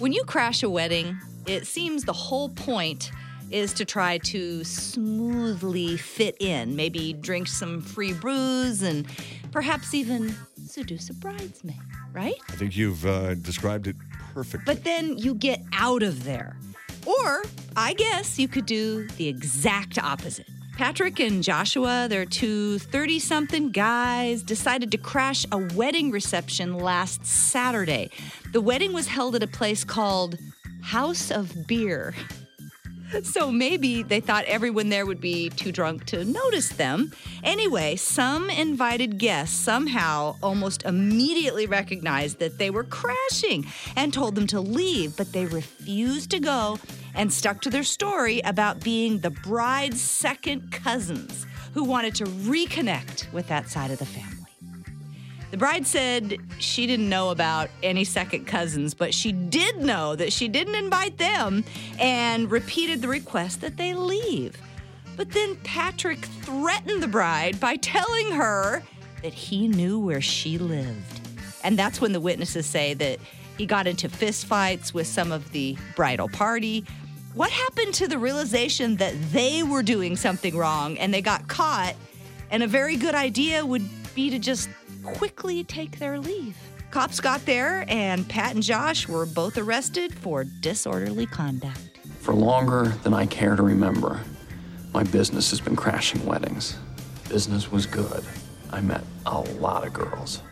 When you crash a wedding, it seems the whole point is to try to smoothly fit in, maybe drink some free brews and perhaps even seduce a bridesmaid, right? I think you've uh, described it perfectly. But then you get out of there. Or I guess you could do the exact opposite. Patrick and Joshua, they're two 30 something guys, decided to crash a wedding reception last Saturday. The wedding was held at a place called House of Beer. So maybe they thought everyone there would be too drunk to notice them. Anyway, some invited guests somehow almost immediately recognized that they were crashing and told them to leave, but they refused to go and stuck to their story about being the bride's second cousins who wanted to reconnect with that side of the family. The bride said she didn't know about any second cousins, but she did know that she didn't invite them and repeated the request that they leave. But then Patrick threatened the bride by telling her that he knew where she lived. And that's when the witnesses say that he got into fistfights with some of the bridal party. What happened to the realization that they were doing something wrong and they got caught? And a very good idea would be to just quickly take their leave. Cops got there, and Pat and Josh were both arrested for disorderly conduct. For longer than I care to remember, my business has been crashing weddings. Business was good. I met a lot of girls.